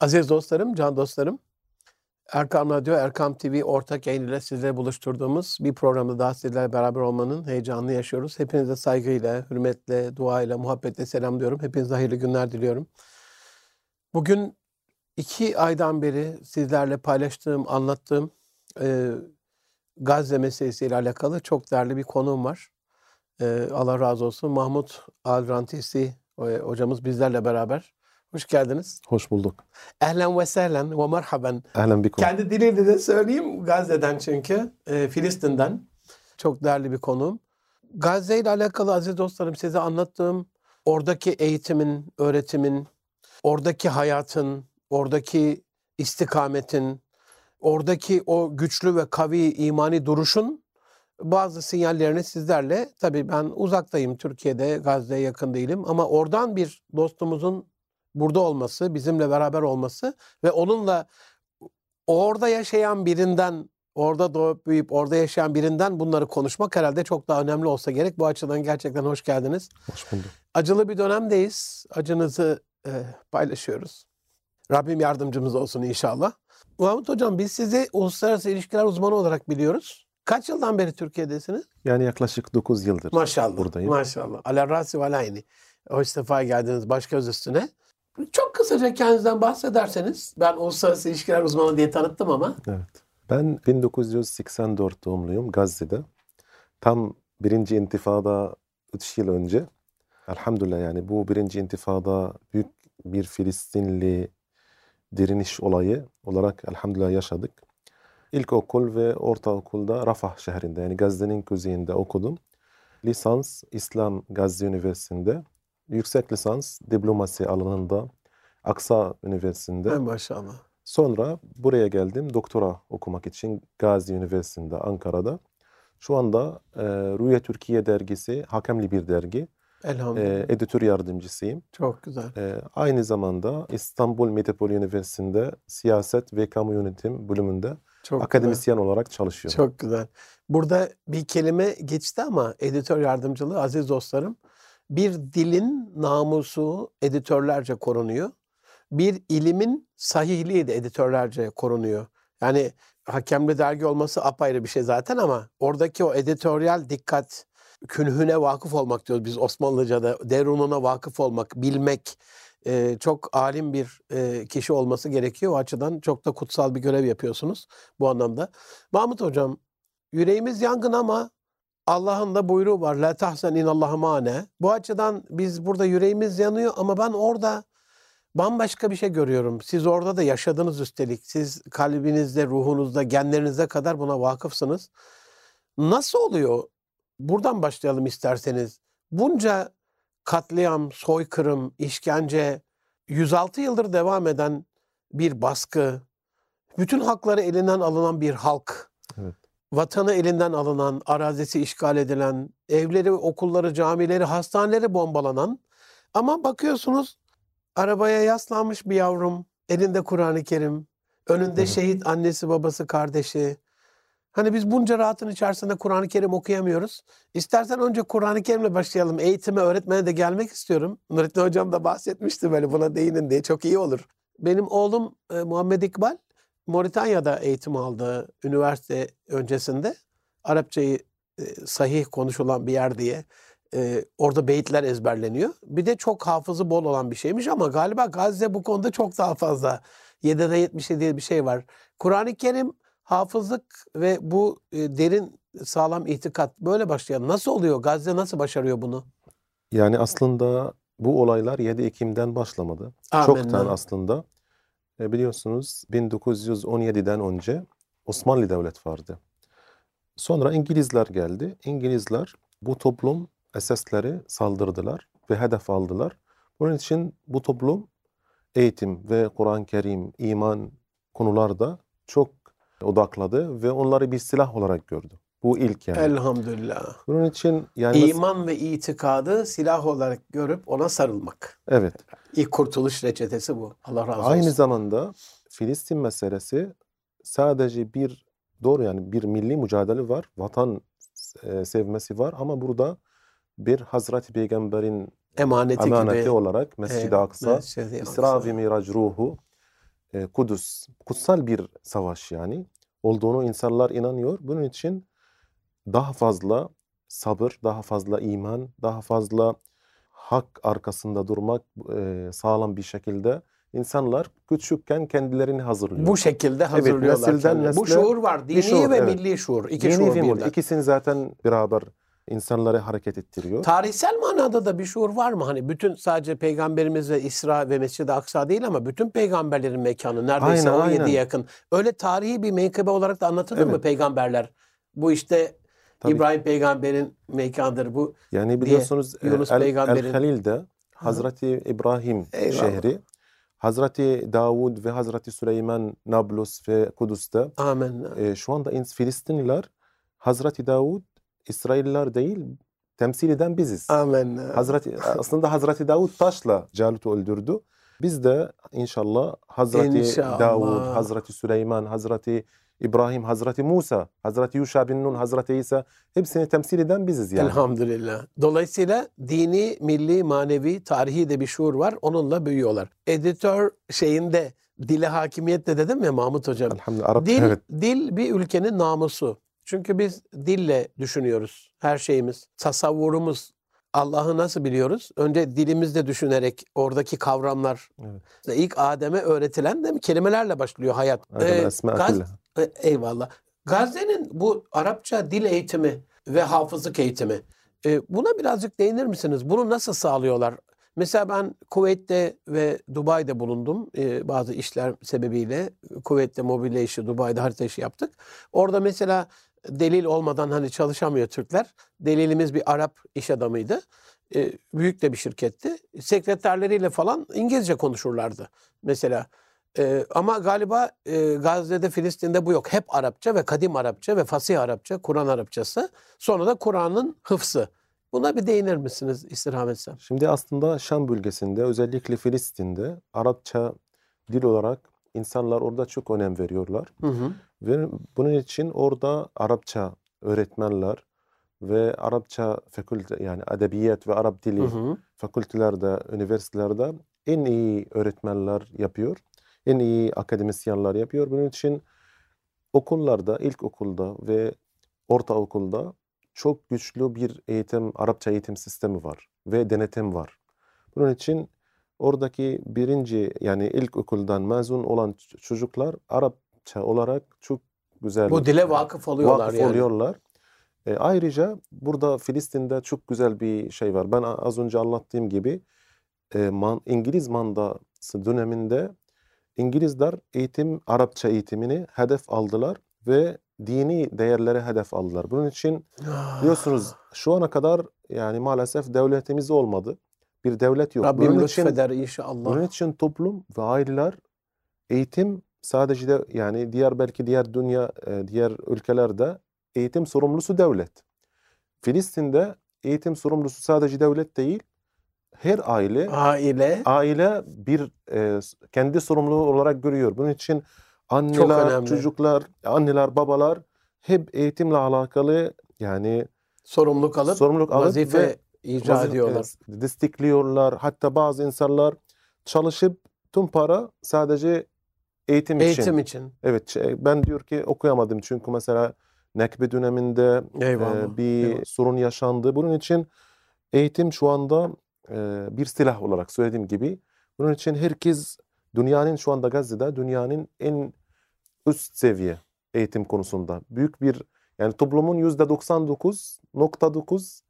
Aziz dostlarım, can dostlarım, Erkam Radyo, Erkam TV ortak yayın ile sizleri buluşturduğumuz bir programda daha sizlerle beraber olmanın heyecanını yaşıyoruz. Hepinize saygıyla, hürmetle, duayla, muhabbetle selamlıyorum. Hepinize hayırlı günler diliyorum. Bugün iki aydan beri sizlerle paylaştığım, anlattığım e, Gazze meselesiyle alakalı çok değerli bir konuğum var. E, Allah razı olsun. Mahmut Al-Rantisi e, hocamız bizlerle beraber. Hoş geldiniz. Hoş bulduk. Ehlen ve sehlen ve merhaben. Ehlen bikum. Kendi diliyle de söyleyeyim Gazze'den çünkü. E, Filistin'den. Çok değerli bir konuğum. Gazze ile alakalı aziz dostlarım size anlattığım oradaki eğitimin, öğretimin, oradaki hayatın, oradaki istikametin, oradaki o güçlü ve kavi imani duruşun bazı sinyallerini sizlerle tabii ben uzaktayım Türkiye'de Gazze'ye yakın değilim ama oradan bir dostumuzun burada olması, bizimle beraber olması ve onunla orada yaşayan birinden, orada doğup büyüyüp orada yaşayan birinden bunları konuşmak herhalde çok daha önemli olsa gerek. Bu açıdan gerçekten hoş geldiniz. Hoş bulduk. Acılı bir dönemdeyiz. Acınızı e, paylaşıyoruz. Rabbim yardımcımız olsun inşallah. Mahmut Hocam biz sizi uluslararası ilişkiler uzmanı olarak biliyoruz. Kaç yıldan beri Türkiye'desiniz? Yani yaklaşık 9 yıldır Maşallah. buradayım. Maşallah. Ala rasi ve alayni. Hoş sefa geldiniz baş göz üstüne. Çok kısaca kendinizden bahsederseniz. Ben uluslararası ilişkiler uzmanı diye tanıttım ama. Evet. Ben 1984 doğumluyum Gazze'de. Tam birinci intifada 3 yıl önce. Elhamdülillah yani bu birinci intifada büyük bir Filistinli direniş olayı olarak elhamdülillah yaşadık. İlkokul ve ortaokulda Rafah şehrinde yani Gazze'nin kuzeyinde okudum. Lisans İslam Gazze Üniversitesi'nde. Yüksek lisans diplomasi alanında Aksa Üniversitesi'nde. En maşallah. Sonra buraya geldim doktora okumak için Gazi Üniversitesi'nde Ankara'da. Şu anda e, Rüya Türkiye dergisi hakemli bir dergi. Elhamdülillah. E, editör yardımcısıyım. Çok güzel. E, aynı zamanda İstanbul Metropol Üniversitesi'nde siyaset ve kamu yönetim bölümünde Çok akademisyen olarak çalışıyorum. Güzel. Çok güzel. Burada bir kelime geçti ama editör yardımcılığı aziz dostlarım. Bir dilin namusu editörlerce korunuyor. Bir ilimin sahihliği de editörlerce korunuyor. Yani hakemli dergi olması apayrı bir şey zaten ama oradaki o editoryal dikkat, künhüne vakıf olmak diyoruz biz Osmanlıca'da. Derununa vakıf olmak, bilmek, e, çok alim bir e, kişi olması gerekiyor. O açıdan çok da kutsal bir görev yapıyorsunuz bu anlamda. Mahmut Hocam, yüreğimiz yangın ama Allah'ın da buyruğu var. La tahsen inallahu mane. Bu açıdan biz burada yüreğimiz yanıyor ama ben orada bambaşka bir şey görüyorum. Siz orada da yaşadınız üstelik. Siz kalbinizde, ruhunuzda, genlerinize kadar buna vakıfsınız. Nasıl oluyor? Buradan başlayalım isterseniz. Bunca katliam, soykırım, işkence, 106 yıldır devam eden bir baskı, bütün hakları elinden alınan bir halk, Evet. Vatanı elinden alınan, arazisi işgal edilen, evleri, okulları, camileri, hastaneleri bombalanan ama bakıyorsunuz arabaya yaslanmış bir yavrum, elinde Kur'an-ı Kerim, önünde şehit annesi, babası, kardeşi. Hani biz bunca rahatın içerisinde Kur'an-ı Kerim okuyamıyoruz. İstersen önce Kur'an-ı Kerim'le başlayalım. Eğitime, öğretmene de gelmek istiyorum. Nurettin Hocam da bahsetmişti böyle buna değinin diye. Çok iyi olur. Benim oğlum e, Muhammed İkbal Moritanya'da eğitim aldı üniversite öncesinde. Arapçayı e, sahih konuşulan bir yer diye. E, orada beyitler ezberleniyor. Bir de çok hafızı bol olan bir şeymiş ama galiba Gazze bu konuda çok daha fazla. 7'de 77 diye bir şey var. Kur'an-ı Kerim hafızlık ve bu e, derin sağlam itikat böyle başlayalım. Nasıl oluyor? Gazze nasıl başarıyor bunu? Yani aslında bu olaylar 7 Ekim'den başlamadı. Amenna. Çoktan aslında. E, biliyorsunuz 1917'den önce Osmanlı Devlet vardı. Sonra İngilizler geldi. İngilizler bu toplum esasları saldırdılar ve hedef aldılar. Bunun için bu toplum eğitim ve Kur'an-ı Kerim, iman konularda çok odakladı ve onları bir silah olarak gördü. Bu ilk yani. Elhamdülillah. Bunun için yani İman ve itikadı silah olarak görüp ona sarılmak. evet. İlk kurtuluş reçetesi bu. Allah razı olsun. Aynı zamanda Filistin meselesi sadece bir doğru yani bir milli mücadele var, vatan e, sevmesi var ama burada bir Hazreti Peygamber'in emaneti, emaneti gibi. olarak Mescid-i Aksa, Mescid-i İsra ve Mirac ruhu e, Kudüs kutsal bir savaş yani olduğunu insanlar inanıyor. Bunun için daha fazla sabır, daha fazla iman, daha fazla hak arkasında durmak e, sağlam bir şekilde insanlar küçükken kendilerini hazırlıyor. Bu şekilde hazırlıyorlar. nesilden kendini. Bu şuur var. Dini şuur, ve evet. milli şuur. İki Dini şuur ve birden. ikisini zaten beraber insanları hareket ettiriyor. Tarihsel manada da bir şuur var mı? Hani bütün sadece peygamberimiz ve İsra ve Mescid-i Aksa değil ama bütün peygamberlerin mekanı neredeyse Aynen, 17 aynen. yakın. Öyle tarihi bir menkıbe olarak da anlatılır mı Evet. peygamberler? Bu işte Tabii. İbrahim peygamberin mekanıdır. Bu Yani biliyorsunuz e, Yunus El, peygamberin- El Halil'de Hazreti İbrahim Eyvallah. şehri, Hazreti Davud ve Hazreti Süleyman Nablus ve Kudüs'te amenna. e, şu anda Filistinliler Hazreti Davud İsrailliler değil temsil eden biziz. Amenna. Hazreti aslında Hazreti Davud taşla Calut'u öldürdü. Biz de inşallah Hazreti İnşallah. Davud, Hazreti Süleyman, Hazreti İbrahim, Hazreti Musa, Hazreti Yuşa bin Nun, Hazreti İsa hepsini temsil eden biziz yani. Elhamdülillah. Dolayısıyla dini, milli, manevi, tarihi de bir şuur var. Onunla büyüyorlar. Editör şeyinde dile hakimiyet de dedim ya Mahmut Hocam. Elhamdülillah. Arap, Dil, evet. dil bir ülkenin namusu. Çünkü biz dille düşünüyoruz her şeyimiz. Tasavvurumuz Allah'ı nasıl biliyoruz? Önce dilimizde düşünerek oradaki kavramlar. Evet. İşte ilk Adem'e öğretilen mi? Kelimelerle başlıyor hayat. Adem Ee, Gaz- Eyvallah. Gazze'nin bu Arapça dil eğitimi ve hafızlık eğitimi e, buna birazcık değinir misiniz? Bunu nasıl sağlıyorlar? Mesela ben Kuveyt'te ve Dubai'de bulundum e, bazı işler sebebiyle. Kuveyt'te mobilya işi, Dubai'de harita işi yaptık. Orada mesela delil olmadan hani çalışamıyor Türkler. Delilimiz bir Arap iş adamıydı. E, büyük de bir şirketti. Sekreterleriyle falan İngilizce konuşurlardı mesela. Ee, ama galiba e, Gazze'de, Filistin'de bu yok. Hep Arapça ve kadim Arapça ve fasih Arapça, Kur'an Arapçası. Sonra da Kur'an'ın hıfzı. Buna bir değinir misiniz istirham etsem? Şimdi aslında Şam bölgesinde özellikle Filistin'de Arapça dil olarak insanlar orada çok önem veriyorlar. Hı hı. Ve bunun için orada Arapça öğretmenler ve Arapça fakülte yani edebiyat ve Arap dili Hı hı. fakültelerde, üniversitelerde en iyi öğretmenler yapıyor. En iyi akademisyenler yapıyor. Bunun için okullarda, ilkokulda ve ortaokulda çok güçlü bir eğitim, Arapça eğitim sistemi var ve denetim var. Bunun için oradaki birinci yani ilkokuldan mezun olan çocuklar Arapça olarak çok güzel Bu dile vakıf oluyorlar vakıf yani. oluyorlar. E, ayrıca burada Filistin'de çok güzel bir şey var. Ben az önce anlattığım gibi e, man- İngiliz mandası döneminde İngilizler eğitim, Arapça eğitimini hedef aldılar ve dini değerlere hedef aldılar. Bunun için Ah, biliyorsunuz şu ana kadar yani maalesef devletimiz olmadı. Bir devlet yok. Rabbim Bunun için, inşallah. bunun için toplum ve aileler eğitim sadece de yani diğer belki diğer dünya e, diğer ülkelerde eğitim sorumlusu devlet. Filistin'de eğitim sorumlusu sadece devlet değil, her aile Aile aile bir e, kendi sorumluluğu olarak görüyor. Bunun için anneler, çocuklar, anneler, babalar hep eğitimle alakalı yani sorumluluk alıp sorumluluk alıp vazife ve icra vazife- ediyorlar. e, destekliyorlar. Hatta bazı insanlar çalışıp tüm para sadece eğitim, için. Eğitim için. Evet, şey, ben diyor ki okuyamadım çünkü mesela Nekbe döneminde Eyvallah. e, bir eyvallah. sorun yaşandı. Bunun için eğitim şu anda e, bir silah olarak söylediğim gibi. Bunun için herkes dünyanın şu anda Gazze'de dünyanın en üst seviye eğitim konusunda büyük bir yani toplumun %99.9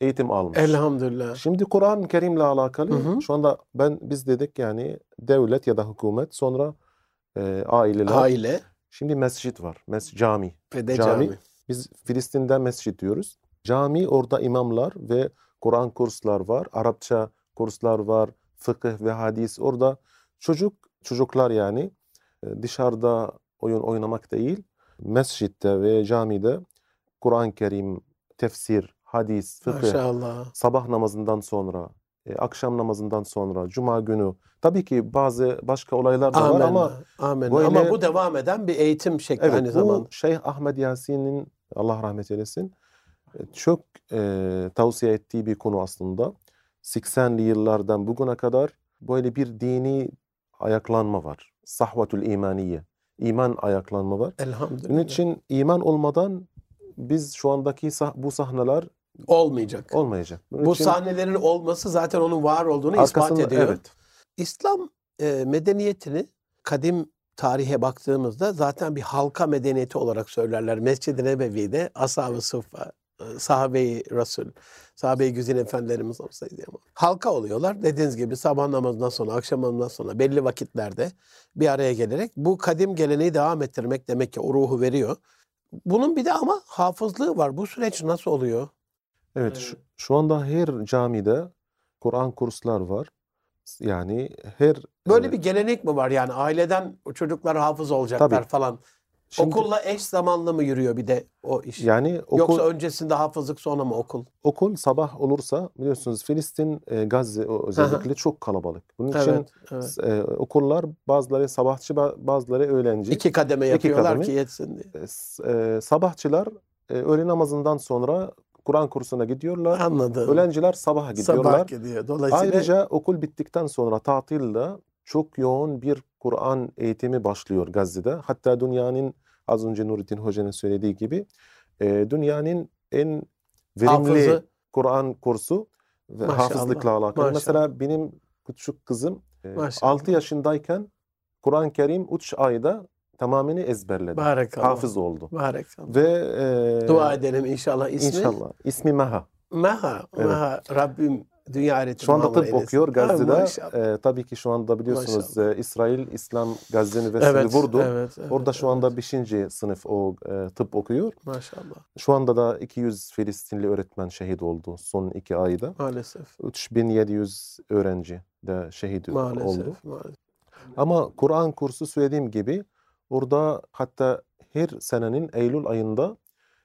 eğitim almış. Elhamdülillah. Şimdi Kur'an-ı Kerim'le alakalı Hı hı. şu anda ben biz dedik yani devlet ya da hükümet sonra e, aileler. Aile Şimdi mescit var. Mes cami. ve de Cami. cami. Biz Filistin'de mescit diyoruz. Cami orada imamlar ve Kur'an kurslar var. Arapça kurslar var. Fıkıh ve hadis. Orada çocuk çocuklar yani e, dışarıda oyun oynamak değil. Mescitte ve camide Kur'an-ı Kerim, tefsir, hadis, fıkıh, Maşallah. sabah namazından sonra, e, akşam namazından sonra, cuma günü. Tabii ki bazı başka olaylar da var Amin. ama Amin. böyle- Ama bu devam eden bir eğitim şekli Evet, aynı zamanda. Şeyh Ahmet Yasin'in Allah rahmet eylesin çok e, tavsiye ettiği bir konu aslında. 80'li yıllardan bugüne kadar böyle bir dini ayaklanma var. sahvatul imaniye. İman ayaklanma var. Elhamdülillah. Bunun için iman olmadan biz şu andaki sah- bu sahneler olmayacak. olmayacak. Bunun Bu için sahnelerin olması zaten onun var olduğunu ispat ediyor. evet. İslam e, medeniyetini kadim tarihe baktığımızda zaten bir halka medeniyeti olarak söylerler. Mescid-i Nebevi'de Ashab-ı Suffa, sahabe-i Resul, sahabe-i güzin efendilerimiz olsaydı ama. Halka oluyorlar. Dediğiniz gibi sabah namazından sonra, akşam namazından sonra belli vakitlerde bir araya gelerek bu kadim geleneği devam ettirmek demek ki o ruhu veriyor. Bunun bir de ama hafızlığı var. Bu süreç nasıl oluyor? Evet, şu, şu anda her camide Kur'an kurslar var. Yani her Böyle e, bir gelenek mi var yani aileden o çocuklar hafız olacaklar Tabii. falan. Şimdi- Okulla eş zamanlı mı yürüyor bir de o iş? yani okul Yoksa öncesinde hafızlık sonra mı okul? okul sabah olursa biliyorsunuz Filistin, e, Gazze özellikle çok kalabalık. Bunun için Evet, evet. e, okullar bazıları sabahçı ba- bazıları öğlenci. İki kademe İki yapıyorlar kademe. ki yetsin diye. E, e, sabahçılar e, öğle namazından sonra Kur'an kursuna gidiyorlar. Anladım. Öğrenciler sabaha gidiyorlar. Sabah gidiyor. Dolayısıyla Ayrıca okul bittikten sonra tatilde çok yoğun bir Kur'an eğitimi başlıyor Gazze'de. Hatta dünyanın az önce Nurettin Hoca'nın söylediği gibi e, dünyanın en verimli Kur'an kursu ve Maşallah, hafızlıkla alakalı. maşallah. Mesela benim küçük kızım e, Maşallah. 6 yaşındayken Kur'an-ı Kerim 3 ayda tamamını ezberledi. Barakallah. Hafız oldu. Barakallah. Ve e, Dua edelim inşallah ismi. inşallah ismi Maha. Meha. Evet. Meha. Rabbim dünya ahiretini Şu anda tıp eylesin. okuyor Ha, Gazze'de. maşallah. Ee, tabii ki şu anda biliyorsunuz Maşallah. e, İsrail İslam Gazze Üniversitesi'ni Evet, vurdu. evet, evet, Orada şu anda evet. 5. sınıf o e, tıp okuyor. Maşallah. Şu anda da 200 Filistinli öğretmen şehit oldu son iki ayda. Maalesef. 3700 öğrenci de şehit oldu. Maalesef. maalesef. Ama Kur'an kursu söylediğim gibi orada hatta her senenin Eylül ayında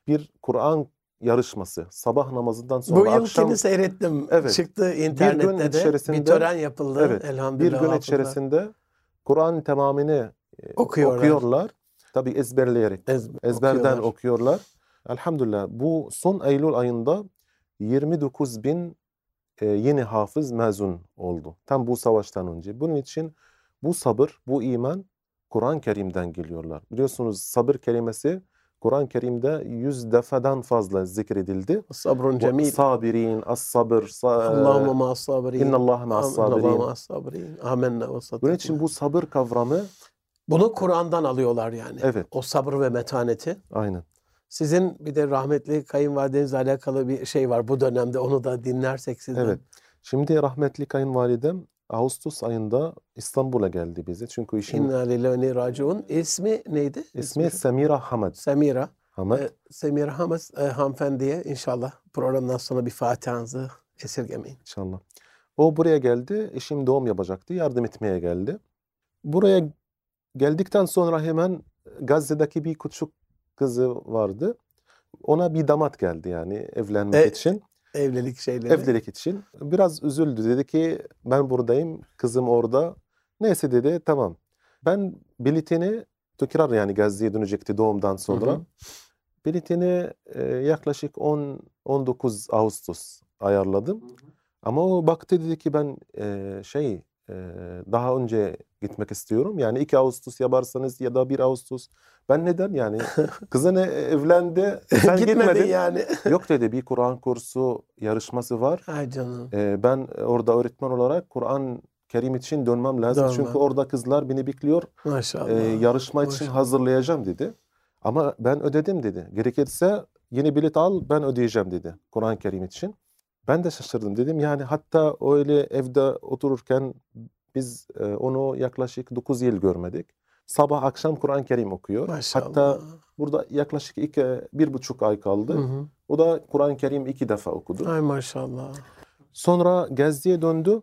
bir Kur'an yarışması sabah namazından sonra Bu akşam yılkini seyrettim. Evet. Çıktı internette de. içerisinde- bir tören yapıldı. Evet, bir Elhamdülillah. gün hafızlar. içerisinde Kur'an tamamını e, Okuyorlar. okuyorlar. Tabii ezberleyerek, Ez- ezberden okuyorlar. okuyorlar. Elhamdülillah bu son Eylül ayında 29 bin e, yeni hafız mezun oldu. Tam bu savaştan önce. Bunun için bu sabır, bu iman Kur'an-ı Kerim'den geliyorlar. Biliyorsunuz sabır kelimesi Kur'an-ı Kerim'de yüz defadan fazla zikredildi. Sabrun cemil. Sabirin, as-sabır, sa- Allahümme ma'as sabirin. İnnallâhe ma'as sabirin. Amenna ve Bunun saddakna. için bu sabır kavramı Bunu Kur'an'dan alıyorlar yani. evet O sabır ve metaneti. aynen. Sizin bir de rahmetli kayınvalidenizle alakalı bir şey var bu dönemde. Onu da dinlersek sizden. Evet. Şimdi rahmetli kayınvalidem Ağustos ayında İstanbul'a geldi bize. Çünkü işin İnna lillahi raciun. İsmi neydi? ismi Semira Hamad. Semira. Hamad. Ee, Semira Hamas e, hanımefendiye inşallah programdan sonra bir fatihanızı esirgemeyin. İnşallah. O buraya geldi. Eşim doğum yapacaktı. Yardım etmeye geldi. Buraya geldikten sonra hemen Gazze'deki bir küçük kızı vardı. Ona bir damat geldi yani evlenmek E, için. Evlilik şeyleri. Evlilik için. Biraz üzüldü. Dedi ki ben buradayım. Kızım orada. Neyse dedi tamam. Ben biletini tekrar yani Gazze'ye dönecekti doğumdan Hı sonra. hı. Biletini e, yaklaşık 10 19 Ağustos ayarladım. Ama o baktı dedi ki ben e, şey daha önce gitmek istiyorum. Yani 2 Ağustos yaparsanız ya da 1 Ağustos. Ben neden yani kızın e- evlendi sen Gitmedi gitmedin. yani. Yok dedi bir Kur'an kursu yarışması var. Ay canım. Ben orada öğretmen olarak Kur'an Kerim için dönmem lazım. Çünkü Dönmem. orada kızlar beni bekliyor. Maşallah. E, yarışma için Maşallah. hazırlayacağım dedi. Ama ben ödedim dedi. Gerekirse yeni bilet al ben ödeyeceğim dedi Kur'an-ı Kerim için. Ben de şaşırdım dedim. Yani hatta öyle evde otururken biz e, onu yaklaşık 9 yıl görmedik. Sabah akşam Kur'an-ı Kerim okuyor. Maşallah. Hatta burada yaklaşık iki, bir buçuk ay kaldı. Hı hı. O da Kur'an-ı Kerim iki defa okudu. Ay maşallah. Sonra Gezdi'ye döndü.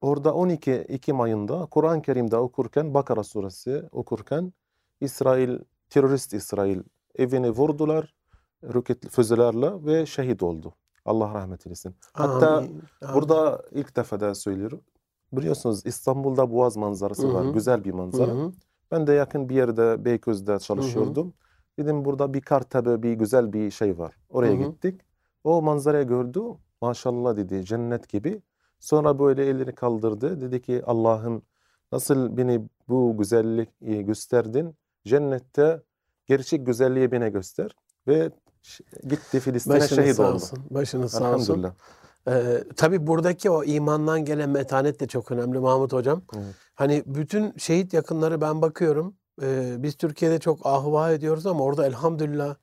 Orada 12 Ekim ayında Kur'an-ı Kerim'de okurken Bakara suresi okurken İsrail terörist İsrail evini vurdular roket füzelerle ve şehit oldu. Allah rahmet eylesin. Hatta Amin, amin. burada ilk defa da söylüyorum. Biliyorsunuz İstanbul'da Boğaz manzarası Hı var. Güzel bir manzara. hı. Ben de yakın bir yerde Beykoz'da çalışıyordum. Dedim burada bir Kartepe bir güzel bir şey var. Oraya Hı hı. gittik. O manzarayı gördü. Maşallah dedi cennet gibi. Sonra böyle elini kaldırdı. Dedi ki Allah'ım Nasıl beni bu güzellik gösterdin, cennette gerçek güzelliği bana göster. Ve gitti Filistin'e Başınız şehit sağ oldu. olsun. Başınız sağ olsun. Elhamdülillah. Ee, tabii buradaki o imandan gelen metanet de çok önemli Mahmut Hocam. Evet. Hani bütün şehit yakınları ben bakıyorum. e, biz Türkiye'de çok ahva ediyoruz ama orada elhamdülillah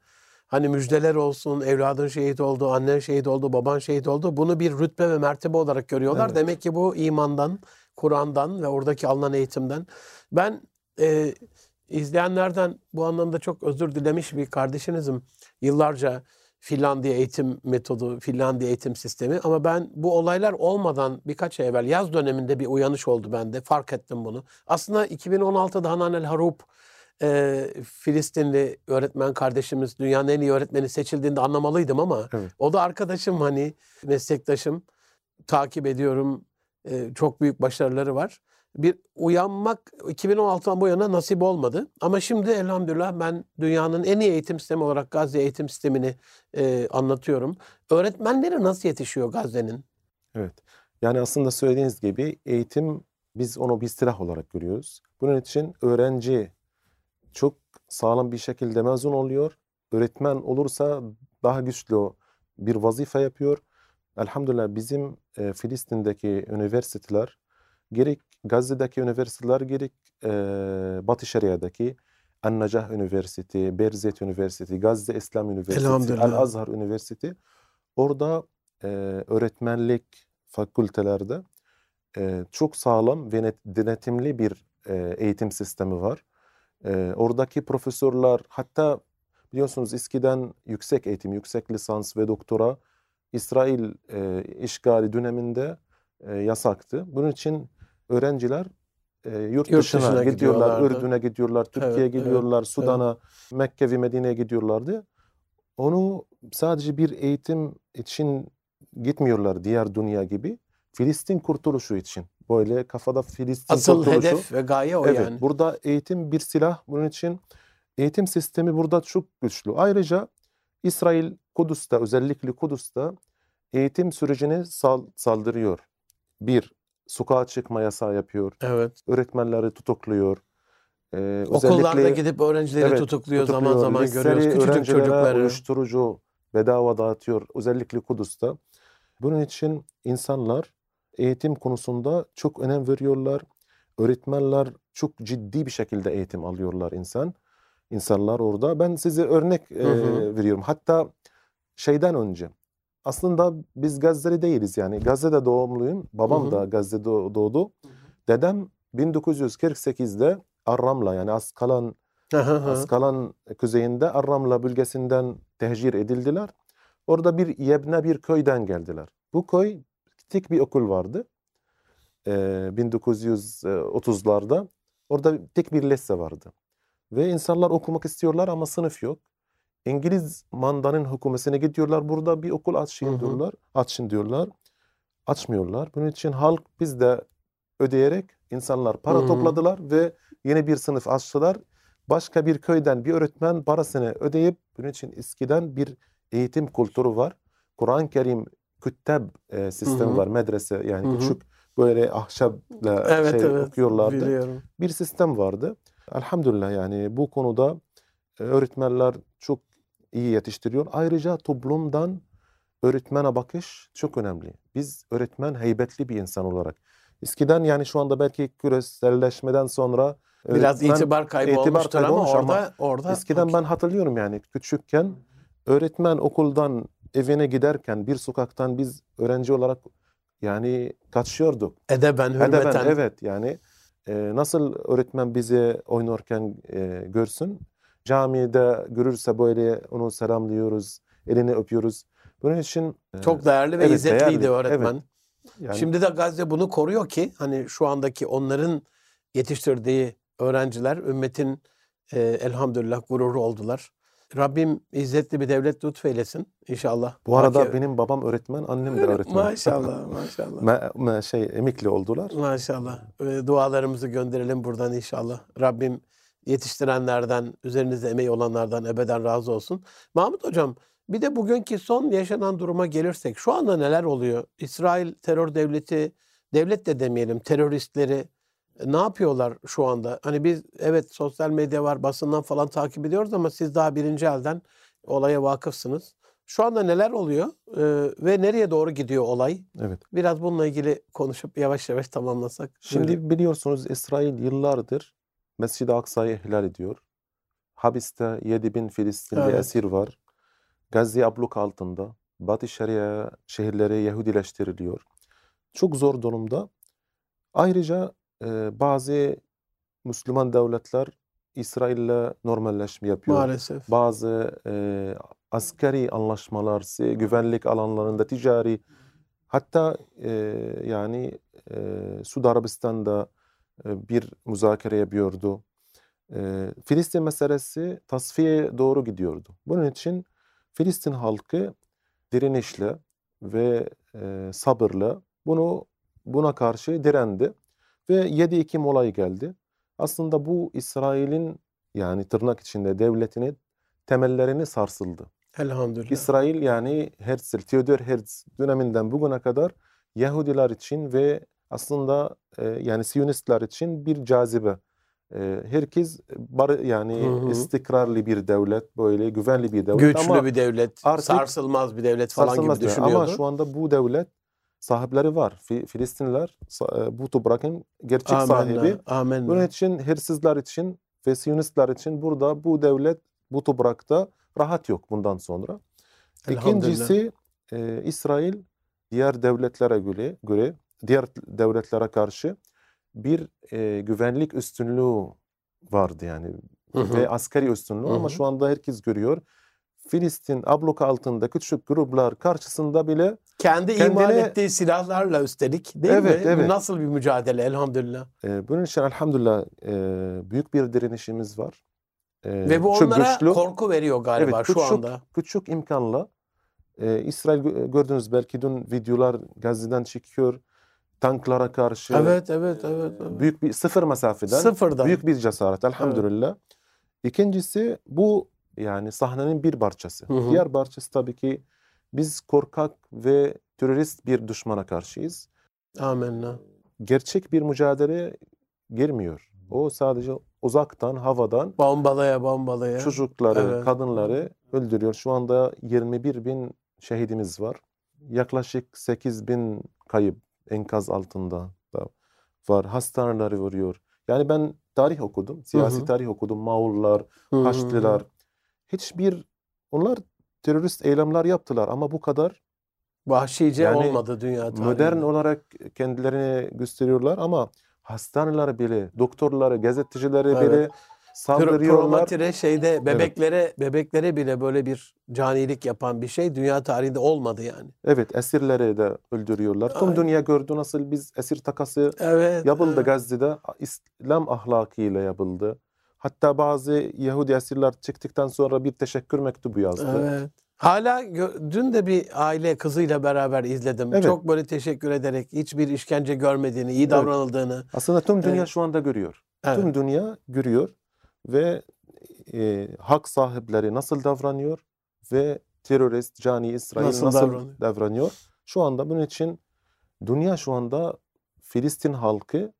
hani müjdeler olsun, evladın şehit oldu, annen şehit oldu, baban şehit oldu. Bunu bir rütbe ve mertebe olarak görüyorlar. Evet. Demek ki bu imandan, Kur'an'dan ve oradaki alınan eğitimden. Ben e, izleyenlerden bu anlamda çok özür dilemiş bir kardeşinizim. Yıllarca Finlandiya eğitim metodu, Finlandiya eğitim sistemi ama ben bu olaylar olmadan birkaç ay evvel yaz döneminde bir uyanış oldu bende. Fark ettim bunu. Aslında 2016'da Hanan El Harup e, Filistinli öğretmen kardeşimiz dünyanın en iyi öğretmeni seçildiğinde anlamalıydım ama Evet. o da arkadaşım hani meslektaşım takip ediyorum. E, çok büyük başarıları var. Bir uyanmak 2016'dan bu yana nasip olmadı. Ama şimdi elhamdülillah ben dünyanın en iyi eğitim sistemi olarak Gazze eğitim sistemini e, anlatıyorum. Öğretmenleri nasıl yetişiyor Gazze'nin? Evet. Yani aslında söylediğiniz gibi eğitim biz onu bir silah olarak görüyoruz. Bunun için öğrenci çok sağlam bir şekilde mezun oluyor. Öğretmen olursa daha güçlü bir vazife yapıyor. Elhamdülillah bizim e, Filistin'deki üniversiteler gerek Gazze'deki üniversiteler gerek e, Batı Şeria'daki An-Necah Üniversitesi, Berzet Üniversitesi, Gazze İslam Üniversitesi. Al-Azhar Üniversitesi orada e, öğretmenlik fakültelerde e, çok sağlam ve net- denetimli bir e, eğitim sistemi var. E, oradaki profesörler hatta biliyorsunuz eskiden yüksek eğitim, yüksek lisans ve doktora İsrail e, işgali döneminde e, yasaktı. Bunun için öğrenciler e, yurt, Yurt dışına, dışına gidiyorlar. Ürdün'e gidiyorlar, Türkiye'ye evet, gidiyorlar, Sudan'a, Mekke ve Medine'ye gidiyorlardı. Onu sadece bir eğitim için gitmiyorlar diğer dünya gibi. Filistin kurtuluşu için. Böyle kafada Filistin Asıl kurtuluşu. hedef ve gaye o Evet, yani. burada eğitim bir silah. Bunun için eğitim sistemi burada çok güçlü. Ayrıca İsrail Kudüs'te, özellikle Kudüs'te eğitim sürecini sal- saldırıyor. Bir, sokağa çıkma yasağı yapıyor. Evet. Öğretmenleri tutukluyor. Ee, Okullarda gidip öğrencileri Evet, tutukluyor, zaman tutukluyor. zaman Liseli görüyoruz. Küçücük çocukları. uyuşturucu bedava dağıtıyor. Özellikle Kudüs'te. Bunun için insanlar eğitim konusunda çok önem veriyorlar. Öğretmenler çok ciddi bir şekilde eğitim alıyorlar insan. İnsanlar orada. Ben size örnek e, Hı hı. veriyorum. Hatta şeyden önce aslında biz Gazze'li değiliz yani. Gazze'de doğumluyum. Babam Hı hı. da Gazze'de doğdu. Dedem 1948'de Arramla yani Askalan Hı hı hı. Askalan kuzeyinde Arramla bölgesinden tehcir edildiler. Orada bir Yebne bir köyden geldiler. Bu köy tek bir okul vardı. Ee, 1930'larda. Orada tek bir lise vardı. Ve insanlar okumak istiyorlar ama sınıf yok. İngiliz mandanın hükümetine gidiyorlar. Burada bir okul Hı açın hı. diyorlar. Açın diyorlar. Açmıyorlar. Bunun için halk biz de ödeyerek insanlar para Hı hı. topladılar ve yeni bir sınıf açtılar. Başka bir köyden bir öğretmen parasını ödeyip bunun için eskiden bir eğitim kültürü var. Kur'an-ı Kerim küttab e, sistemi hı. var medrese yani Hı hı. küçük böyle ahşapla Evet şey evet. okuyorlardı. Biliyorum. Bir sistem vardı. Elhamdülillah yani bu konuda e, öğretmenler çok iyi yetiştiriyor. Ayrıca toplumdan öğretmene bakış çok önemli. Biz öğretmen heybetli bir insan olarak. Eskiden yani şu anda belki küreselleşmeden sonra Biraz itibar kaybı itibar olmuştur ama kaybolmuş ama orada orada Eskiden ben hatırlıyorum yani küçükken öğretmen okuldan evine giderken bir sokaktan biz öğrenci olarak yani kaçıyorduk. edeben, hürmeten. Edeben evet yani e, nasıl öğretmen bizi oynarken e, görsün camide görürse böyle onu selamlıyoruz, elini öpüyoruz. Bunun için e, Çok değerli ve evet, izzetliydi değerli, öğretmen. evet. yani Şimdi de Gazze bunu koruyor ki hani şu andaki onların yetiştirdiği öğrenciler ümmetin e, elhamdülillah gururu oldular. Rabbim izzetli bir devlet lütfeylesin inşallah. bu arada Hak- benim babam öğretmen, annem de öğretmen. Maşallah maşallah. Me- me- şey emekli oldular. Maşallah. Ee, dualarımızı gönderelim buradan inşallah. Rabbim yetiştirenlerden, üzerinizde emeği olanlardan ebeden razı olsun. Mahmut Hocam, bir de bugünkü son yaşanan duruma gelirsek, şu anda neler oluyor? İsrail terör devleti, devlet de demeyelim, teröristleri E, Ne yapıyorlar şu anda? Hani biz evet sosyal medya var, basından falan takip ediyoruz ama siz daha birinci elden olaya vakıfsınız. Şu anda neler oluyor Ee, ve nereye doğru gidiyor olay? Evet. Biraz bununla ilgili konuşup yavaş yavaş tamamlasak. Şimdi Buyurun. biliyorsunuz İsrail yıllardır Mescid-i Aksa'yı ihlal ediyor. Habiste 7000 Filistinli Evet. esir var. Gazze abluk altında. Batı Şeria şehirleri Yahudileştiriliyor. Çok zor durumda. Ayrıca e, bazı Müslüman devletler İsrail'le normalleşme yapıyor. maalesef. Bazı e, askeri anlaşmalar, güvenlik alanlarında ticari hatta e, yani e, Suudi Arabistan'da bir müzakere yapıyordu. E, Filistin meselesi tasfiyeye doğru gidiyordu. Bunun için Filistin halkı direnişle ve e, sabırla bunu buna karşı direndi ve 7 Ekim olayı geldi. Aslında bu İsrail'in yani tırnak içinde devletinin temellerini sarsıldı. Elhamdülillah. İsrail yani Herzl, Theodor Herzl döneminden bugüne kadar Yahudiler için ve aslında e, yani Siyonistler için bir cazibe. E, herkes bar, yani Hı hı. istikrarlı bir devlet, böyle güvenli bir devlet Güçlü ama bir devlet, artık sarsılmaz bir devlet falan gibi devlet. Ama düşünüyordu. şu anda bu devlet sahipleri var. Fi- Filistinliler sa- e, bu toprakın gerçek sahibi. Amenna, amenna. Bunun için hırsızlar için ve Siyonistler için burada bu devlet bu toprakta rahat yok bundan sonra. İkincisi e, İsrail diğer devletlere göre, göre diğer devletlere karşı bir e, güvenlik üstünlüğü vardı yani Hı hı. ve askeri üstünlüğü Hı ama hı. şu anda herkes görüyor. Filistin abluka altında küçük gruplar karşısında bile Kendi imal kendine- ettiği silahlarla üstelik değil Evet, mi? evet. Nasıl bir mücadele elhamdülillah. e, bunun için elhamdülillah e, büyük bir direnişimiz var. E, Ve bu onlara güçlü. korku veriyor galiba Evet, şu küçük- anda. küçük imkanla e, İsrail gö- gördünüz belki dün videolar Gazze'den çıkıyor. Tanklara karşı Evet, evet, evet. evet. büyük bir sıfır mesafeden Sıfırdan. büyük bir cesaret elhamdülillah. İkincisi bu yani sahnenin bir parçası. Hı hı. Diğer parçası tabii ki biz korkak ve terörist bir düşmana karşıyız. Amenna. Gerçek bir mücadele girmiyor. O sadece uzaktan, havadan Bombalaya bombalaya. çocukları, Evet. kadınları öldürüyor. Şu anda 21 bin şehidimiz var. Yaklaşık 8 bin kayıp enkaz altında da var. Hastaneleri vuruyor. Yani ben tarih okudum. Siyasi hı. tarih okudum. Maullar, Hı hı. Haçlılar. Hiçbir onlar terörist eylemler yaptılar ama bu kadar Vahşice Yani olmadı dünya tarihinde. modern olarak kendilerini gösteriyorlar ama hastaneler bile, doktorları, gazetecileri Evet. bile saldırıyorlar. Şeyde bebeklere bebeklere bile böyle bir canilik yapan bir şey dünya tarihinde olmadı yani. Evet, esirleri de öldürüyorlar. Tüm Aynen. dünya gördü nasıl biz esir takası Evet. yapıldı evet. Gazze'de. İslam ahlakıyla yapıldı. Hatta bazı Yahudi esirler çıktıktan sonra bir teşekkür mektubu yazdı. Evet. Hala dün de bir aile kızıyla beraber izledim. Evet. Çok böyle teşekkür ederek hiçbir işkence görmediğini, iyi Evet. davranıldığını. Aslında tüm dünya Evet. şu anda görüyor. Evet. Tüm dünya görüyor ve e, hak sahipleri nasıl davranıyor ve terörist, cani İsrail Nasıl nasıl, davranıyor? davranıyor. Şu anda bunun için dünya şu anda Filistin halkı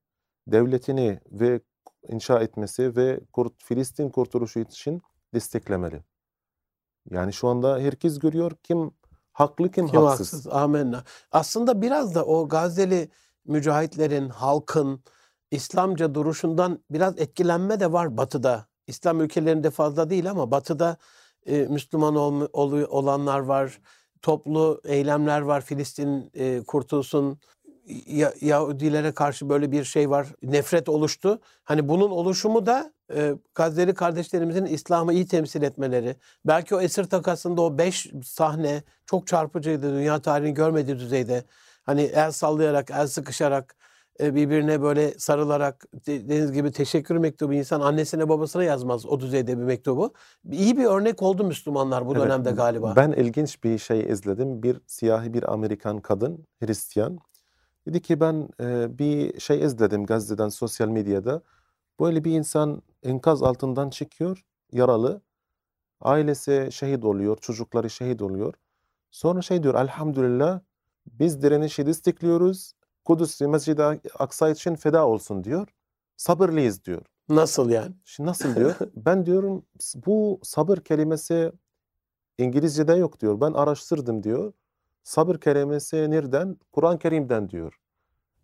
devletini ve inşa etmesi ve Kurt, Filistin kurtuluşu için desteklemeli. Yani şu anda herkes görüyor kim haklı kim, Kim haksız. haksız? Amenna. Aslında biraz da o Gazze'li mücahitlerin, halkın İslamca duruşundan biraz etkilenme de var Batı'da. İslam ülkelerinde fazla değil ama Batı'da e, Müslüman ol- olu- olanlar var. Toplu eylemler var. Filistin e, kurtulsun. Ya- Yahudilere karşı böyle bir şey var. Nefret oluştu. Hani bunun oluşumu da e, Gazze'li kardeşlerimizin İslam'ı iyi temsil etmeleri. Belki o esir takasında o beş sahne çok çarpıcıydı. Dünya tarihinin görmediği düzeyde. Hani el sallayarak, el sıkışarak, birbirine böyle sarılarak de- dediğiniz gibi teşekkür mektubu insan annesine babasına yazmaz o düzeyde bir mektubu. İyi bir örnek oldu Müslümanlar bu Evet, dönemde galiba. Ben ilginç bir şey izledim. Bir siyahi bir Amerikan kadın, Hristiyan. Dedi ki ben e, bir şey izledim Gazze'den sosyal medyada. Böyle bir insan enkaz altından çıkıyor, yaralı. Ailesi şehit oluyor, çocukları şehit oluyor. Sonra şey diyor, elhamdülillah biz direnişi destekliyoruz. Kudüs Mescid-i Aksa için feda olsun diyor. sabırlıyız diyor. Nasıl yani? Şimdi nasıl diyor? Ben diyorum bu sabır kelimesi İngilizce'de yok diyor. Ben araştırdım diyor. Sabır kelimesi nereden? Kur'an-ı Kerim'den diyor.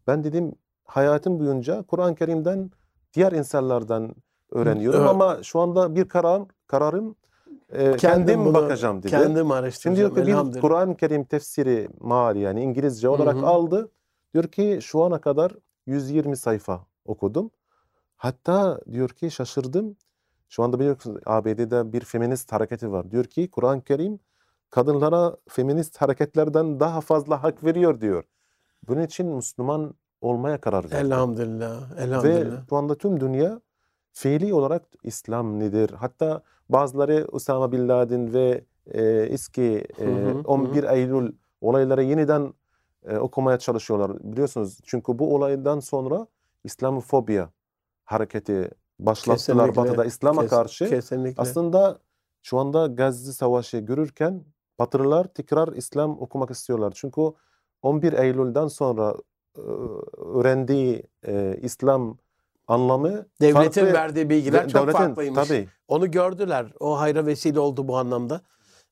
Ben dedim hayatım boyunca Kur'an-ı Kerim'den diğer insanlardan öğreniyorum Evet. ama şu anda bir karar kararım e, kendim bunu- bakacağım dedi. Kendim Şimdi araştıracağım. diyor ki bir. Kur'an-ı Kerim tefsiri mali yani İngilizce olarak hı. aldı. Diyor ki şu ana kadar 120 sayfa okudum. Hatta diyor ki şaşırdım. Şu anda biliyorsunuz ABD'de bir feminist hareketi var. Diyor ki Kur'an-ı Kerim kadınlara feminist hareketlerden daha fazla hak veriyor diyor. Bunun için Müslüman olmaya karar verdi. Elhamdülillah. Ve Elhamdülillah. şu anda tüm dünya fiili olarak İslam nedir? Hatta bazıları Osama Bin Laden ve e, eski e, Hı hı, hı. 11 Eylül olayları yeniden e, okumaya çalışıyorlar. Biliyorsunuz çünkü bu olaydan sonra İslamofobiya hareketi başlattılar Kesinlikle, Batı'da İslam'a Kes- karşı. Kesinlikle. Aslında şu anda Gazze Savaşı görürken Batılılar tekrar İslam okumak istiyorlar. Çünkü 11 Eylül'den sonra e, öğrendiği e, İslam anlamı Devletin farklı. verdiği bilgiler De- çok devletin- farklıymış. Tabii. Onu gördüler. O hayra vesile oldu bu anlamda.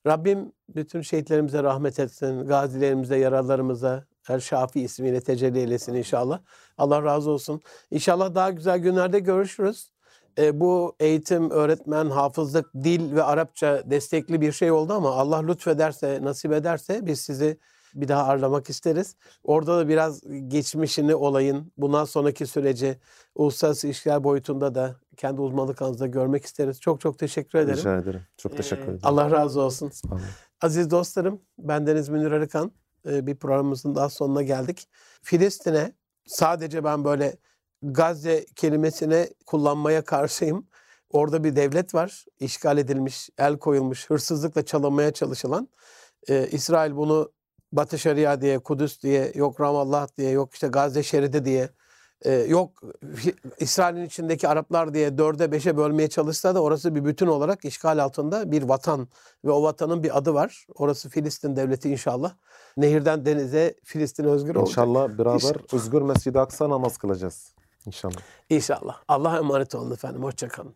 Rabbim bütün şehitlerimize rahmet etsin. Gazilerimize, yaralarımıza her şafi ismiyle tecelli eylesin inşallah. Allah razı olsun. İnşallah daha güzel günlerde görüşürüz. E, bu eğitim, öğretmen, hafızlık, dil ve Arapça destekli bir şey oldu ama Allah lütfederse, nasip ederse biz sizi bir daha ağırlamak isteriz. Orada da biraz geçmişini olayın, bundan sonraki süreci uluslararası ilişkiler boyutunda da kendi uzmanlık alanınızda görmek isteriz. Çok çok teşekkür ederim. Rica ederim. Çok Ee, teşekkür ederim. Allah razı olsun. Olun. Aziz dostlarım, bendeniz Münir Arıkan. Ee, Bir programımızın daha sonuna geldik. Filistin'e sadece ben böyle Gazze kelimesine kullanmaya karşıyım. Orada bir devlet var, işgal edilmiş, el koyulmuş, hırsızlıkla çalınmaya çalışılan. Ee, İsrail bunu Batı Şeria diye, Kudüs diye, yok Ramallah diye, yok işte Gazze şeridi diye, e, yok İsrail'in içindeki Araplar diye dörde beşe bölmeye çalışsa da orası bir bütün olarak işgal altında bir vatan ve o vatanın bir adı var. Orası Filistin devleti inşallah. Nehirden denize Filistin özgür olacak. İnşallah beraber İnşallah. özgür Mescid-i Aksa namaz kılacağız. İnşallah. İnşallah. Allah'a emanet olun efendim. Hoşçakalın.